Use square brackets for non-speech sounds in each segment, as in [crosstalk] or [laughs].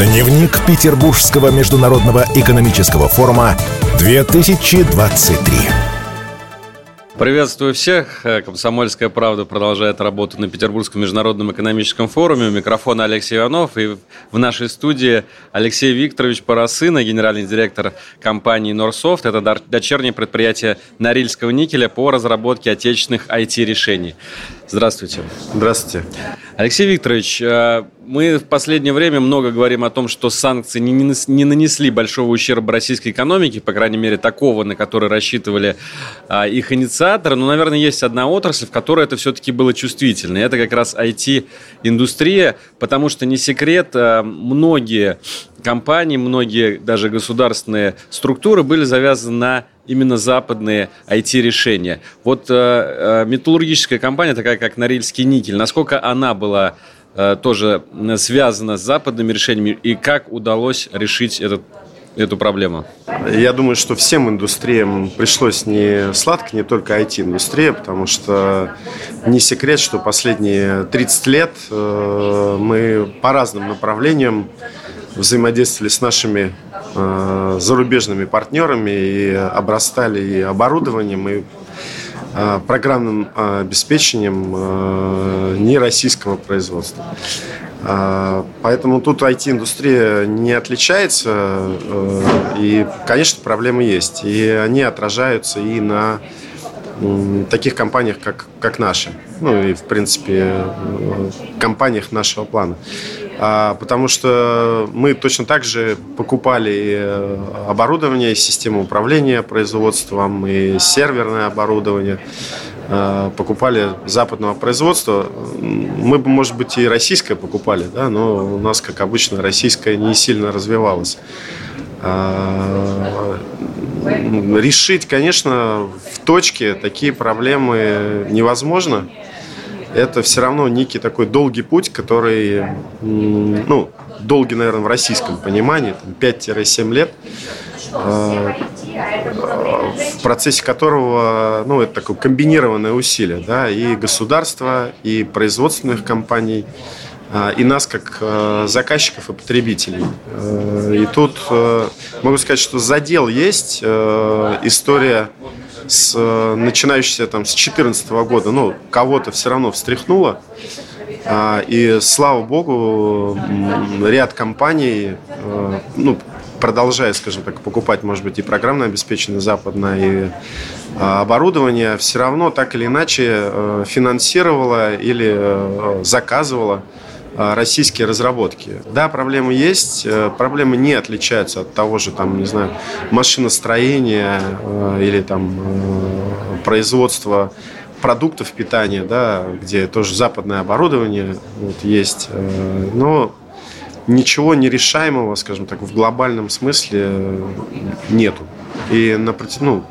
Дневник Петербургского международного экономического форума 2023. Приветствую всех. Комсомольская правда продолжает работу на Петербургском международном экономическом форуме. У микрофона Алексей Иванов. И в нашей студии Алексей Викторович Поросына, генеральный директор компании Норсофт. Это дочернее предприятие Норильского никеля по разработке отечественных IT-решений. Здравствуйте. Здравствуйте. Алексей Викторович, э, мы в последнее время много говорим о том, что санкции не нанесли большого ущерба российской экономике, по крайней мере, такого, на который рассчитывали а, их инициаторы. Но, наверное, есть одна отрасль, в которой это все-таки было чувствительно. Это как раз IT-индустрия, потому что не секрет, а, многие компании, многие даже государственные структуры были завязаны на именно западные IT-решения. Вот э, э, металлургическая компания, такая как Норильский никель, насколько она была э, тоже связана с западными решениями и как удалось решить этот эту проблему? Я думаю, что всем индустриям пришлось не сладко, не только IT-индустрия, потому что не секрет, что последние 30 лет э, мы по разным направлениям взаимодействовали с нашими зарубежными партнерами и обрастали и оборудованием, и э, программным э, обеспечением э, нероссийского производства. Э, поэтому тут IT-индустрия не отличается, э, и, конечно, проблемы есть. И они отражаются и на таких компаниях, как, как наши. Ну и, в принципе, э, компаниях нашего плана. А, потому что мы точно так же покупали э, оборудование, систему управления производством и серверное оборудование э, покупали западного производства. Мы бы, может быть, и российское покупали, да, но у нас, как обычно, российское не сильно развивалось. А, решить, конечно, в точке такие проблемы невозможно это все равно некий такой долгий путь, который, ну, долгий, наверное, в российском понимании, 5-7 лет, э, в процессе которого, ну, это такое комбинированное усилие, да, и государства, и производственных компаний, э, и нас как э, заказчиков и потребителей. И тут могу сказать, что задел есть, история с, э, начинающийся там с 2014 года, ну, кого-то все равно встряхнуло. А, и слава богу, ряд компаний, э, ну, продолжая, скажем так, покупать, может быть, и программное обеспечение западное, и а, оборудование, все равно так или иначе э, финансировало или заказывало а, российские разработки. Да, проблемы есть, э, проблемы не отличаются от того же, там, не знаю, машиностроения э, или там э, производства продуктов питания, да, где тоже западное оборудование вот, есть, но ничего нерешаемого, скажем так, в глобальном смысле нету. И на ну,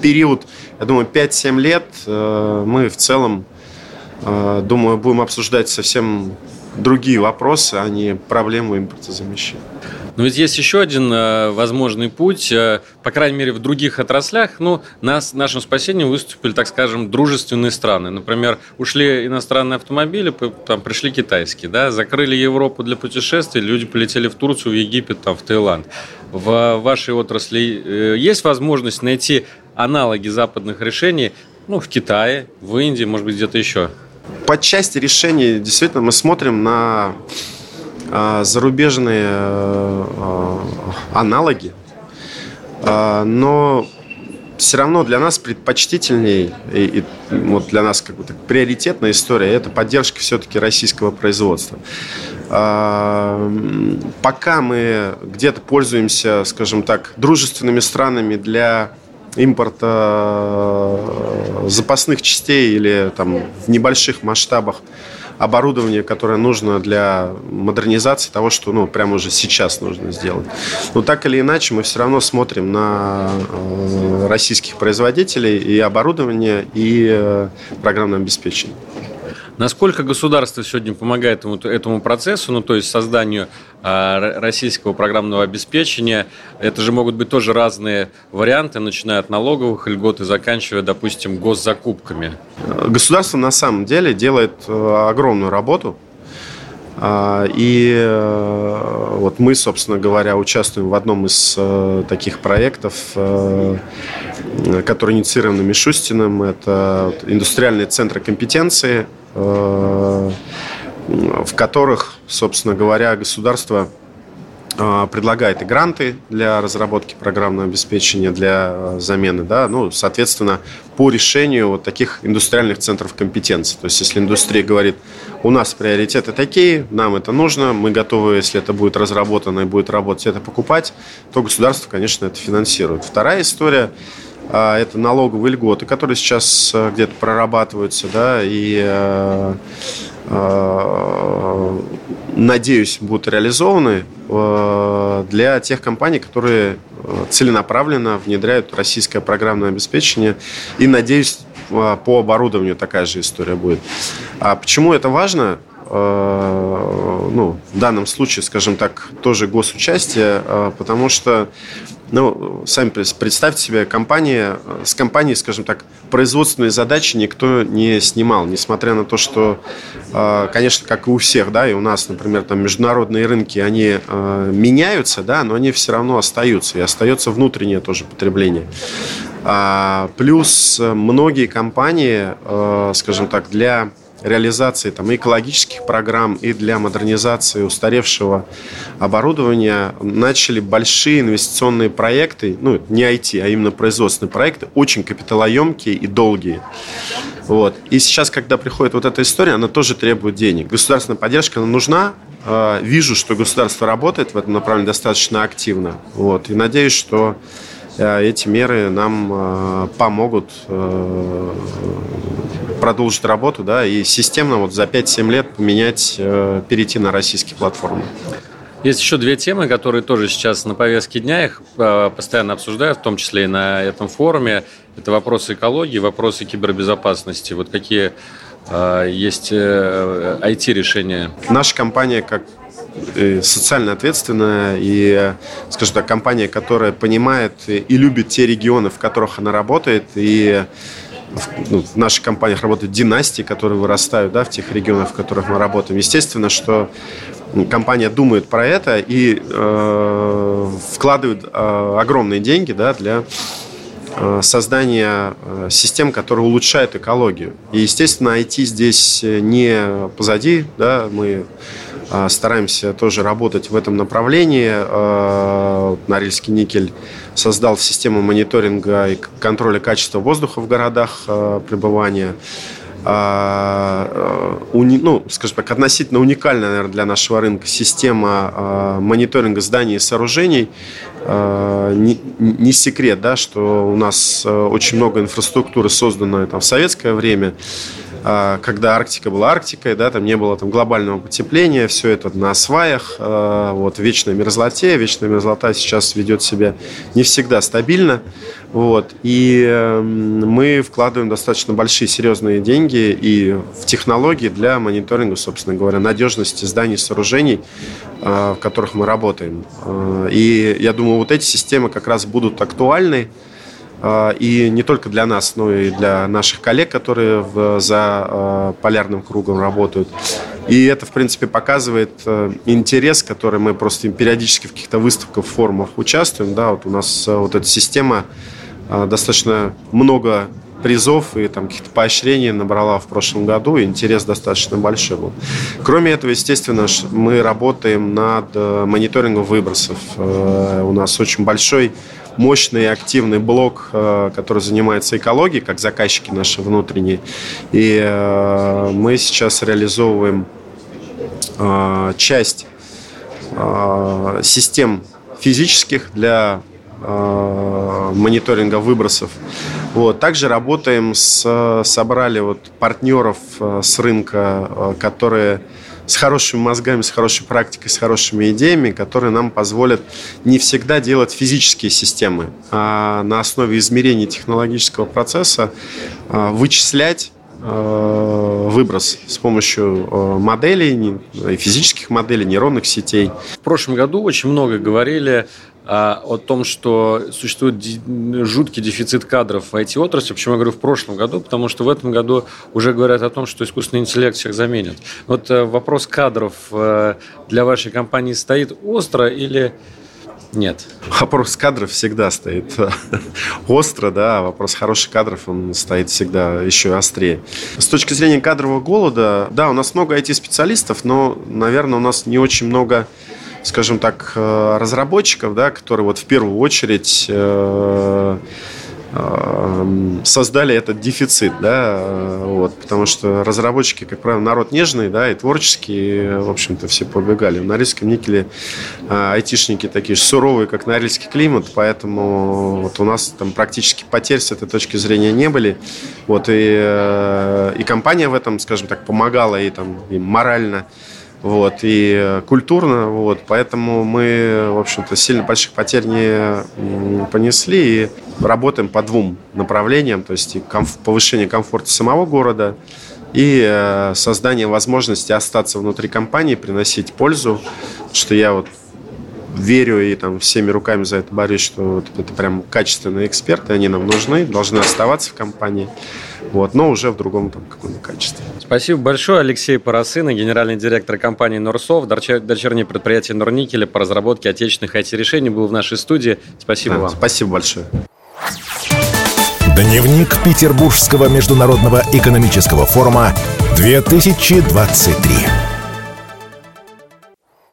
период, я думаю, 5-7 лет мы в целом, думаю, будем обсуждать совсем другие вопросы, а не проблему импортозамещения. Но ведь есть еще один э, возможный путь, э, по крайней мере, в других отраслях. Ну, нас, нашим спасением выступили, так скажем, дружественные страны. Например, ушли иностранные автомобили, там пришли китайские, да, закрыли Европу для путешествий, люди полетели в Турцию, в Египет, там, в Таиланд. В вашей отрасли э, есть возможность найти аналоги западных решений ну, в Китае, в Индии, может быть, где-то еще? По части решений действительно мы смотрим на а, зарубежные а, аналоги, а, но все равно для нас предпочтительней и, и вот для нас как бы так, приоритетная история это поддержка все-таки российского производства. Пока мы где-то пользуемся, скажем так, дружественными странами для импорта э, запасных частей или там в небольших масштабах оборудование, которое нужно для модернизации того, что ну, прямо уже сейчас нужно сделать. Но так или иначе мы все равно смотрим на э, российских производителей и оборудование, и э, программное обеспечение. Насколько государство сегодня помогает этому, этому процессу, ну, то есть созданию э, российского программного обеспечения? Это же могут быть тоже разные варианты, начиная от налоговых льгот и заканчивая, допустим, госзакупками. Государство на самом деле делает э, огромную работу И вот мы, собственно говоря, участвуем в одном из таких проектов, который инициирован Мишустиным. Это индустриальные центры компетенции, в которых, собственно говоря, государство а, предлагает и гранты для разработки программного обеспечения, для а, замены, да, ну, соответственно, по решению вот таких индустриальных центров компетенции. То есть, если индустрия говорит, у нас приоритеты такие, нам это нужно, мы готовы, если это будет разработано и будет работать, это покупать, то государство, конечно, это финансирует. Вторая история это налоговые льготы, которые сейчас где-то прорабатываются, да, и надеюсь, будут реализованы э, для тех компаний, которые э, целенаправленно внедряют российское программное обеспечение. И, надеюсь, э, по оборудованию такая же история будет. А почему это важно? Ну, в данном случае, скажем так, тоже госучастие, потому что ну, сами представьте себе, компания, с компанией, скажем так, производственные задачи никто не снимал, несмотря на то, что, а, конечно, как и у всех, да, и у нас, например, там международные рынки, они а, меняются, да, но они все равно остаются, и остается внутреннее тоже потребление. А, плюс многие компании, скажем так, для реализации там, экологических программ и для модернизации устаревшего оборудования начали большие инвестиционные проекты, ну, не IT, а именно производственные проекты, очень капиталоемкие и долгие. Вот. И сейчас, когда приходит вот эта история, она тоже требует денег. Государственная поддержка она нужна. А, вижу, что государство работает в этом направлении достаточно активно. Вот. И надеюсь, что эти меры нам а, помогут продолжить работу, да, и системно вот за 5-7 лет поменять, э, перейти на российские платформы. Есть еще две темы, которые тоже сейчас на повестке дня, их э, постоянно обсуждают, в том числе и на этом форуме. Это вопросы экологии, вопросы кибербезопасности. Вот какие э, есть IT-решения? Наша компания, как социально ответственная и, скажем так, компания, которая понимает и любит те регионы, в которых она работает, и ну, в наших компаниях работают династии, которые вырастают да, в тех регионах, в которых мы работаем. Естественно, что компания думает про это и э, вкладывает э, огромные деньги да, для э, создания э, систем, которые улучшают экологию. И, естественно, IT здесь не позади, да, мы э, стараемся тоже работать в этом направлении. Норильский никель создал систему мониторинга и контроля качества воздуха в городах пребывания. А, э, уни, ну, скажем так, относительно уникальная, наверное, для нашего рынка система мониторинга зданий и сооружений. Не, не секрет, да, что у нас очень много инфраструктуры создано там, в советское время. А, когда Арктика была Арктикой, да, там не было там глобального потепления, все это на сваях, а, вот, в вечной мерзлоте. Вечная мерзлота сейчас ведет себя не всегда стабильно. Вот, и эм, мы вкладываем достаточно большие серьезные деньги и в технологии для мониторинга, собственно говоря, надежности зданий, сооружений, а, в которых мы работаем. И я думаю, вот эти системы как раз будут актуальны и не только для нас, но и для наших коллег, которые в, за а, полярным кругом работают. И это, в принципе, показывает э, интерес, который мы просто периодически в каких-то выставках, форумах участвуем. Да, вот у нас э, вот эта система а, достаточно много призов и там каких-то поощрений набрала в прошлом году, и интерес достаточно большой был. Кроме этого, естественно, мы работаем над э, мониторингом выбросов. У нас очень большой мощный и активный блок, э, который занимается экологией, как заказчики наши внутренние. И э, мы сейчас реализовываем э, часть систем физических для мониторинга выбросов. Вот. Также работаем с, собрали вот партнеров с рынка, которые с хорошими мозгами, с хорошей практикой, с хорошими идеями, которые нам позволят не всегда делать физические системы, а на основе измерений технологического процесса вычислять выброс с помощью моделей, физических моделей, нейронных сетей. В прошлом году очень много говорили о том, что существует жуткий дефицит кадров в IT-отрасли. Почему я говорю в прошлом году? Потому что в этом году уже говорят о том, что искусственный интеллект всех заменит. Вот э, вопрос кадров э, для вашей компании стоит остро или нет. Вопрос кадров всегда стоит [laughs] остро, да, а вопрос хороших кадров, он стоит всегда еще острее. С точки зрения кадрового голода, да, у нас много IT-специалистов, но, наверное, у нас не очень много скажем так, э, разработчиков, да, которые вот в первую очередь э, Эм, создали этот дефицит, да, э, вот, потому что разработчики, как правило, народ нежный, да, и творческие, в общем-то, все побегали. В Норильском никеле э, айтишники такие же суровые, как норильский климат, поэтому вот у нас там практически потерь с этой точки зрения не были, вот, и, э, и компания в этом, скажем так, помогала и там и морально, вот, и культурно, вот, поэтому мы, в общем-то, сильно больших потерь не понесли и работаем по двум направлениям, то есть и комф- повышение комфорта самого города и э, создание возможности остаться внутри компании, приносить пользу, что я вот верю и там всеми руками за это борюсь, что вот это прям качественные эксперты, они нам нужны, должны оставаться в компании, вот, но уже в другом там каком-то качестве. Спасибо большое. Алексей Поросына, генеральный директор компании Норсов, дочернее предприятие Норникеля по разработке отечественных IT-решений, был в нашей студии. Спасибо да, вам. Спасибо большое. Дневник Петербургского международного экономического форума 2023.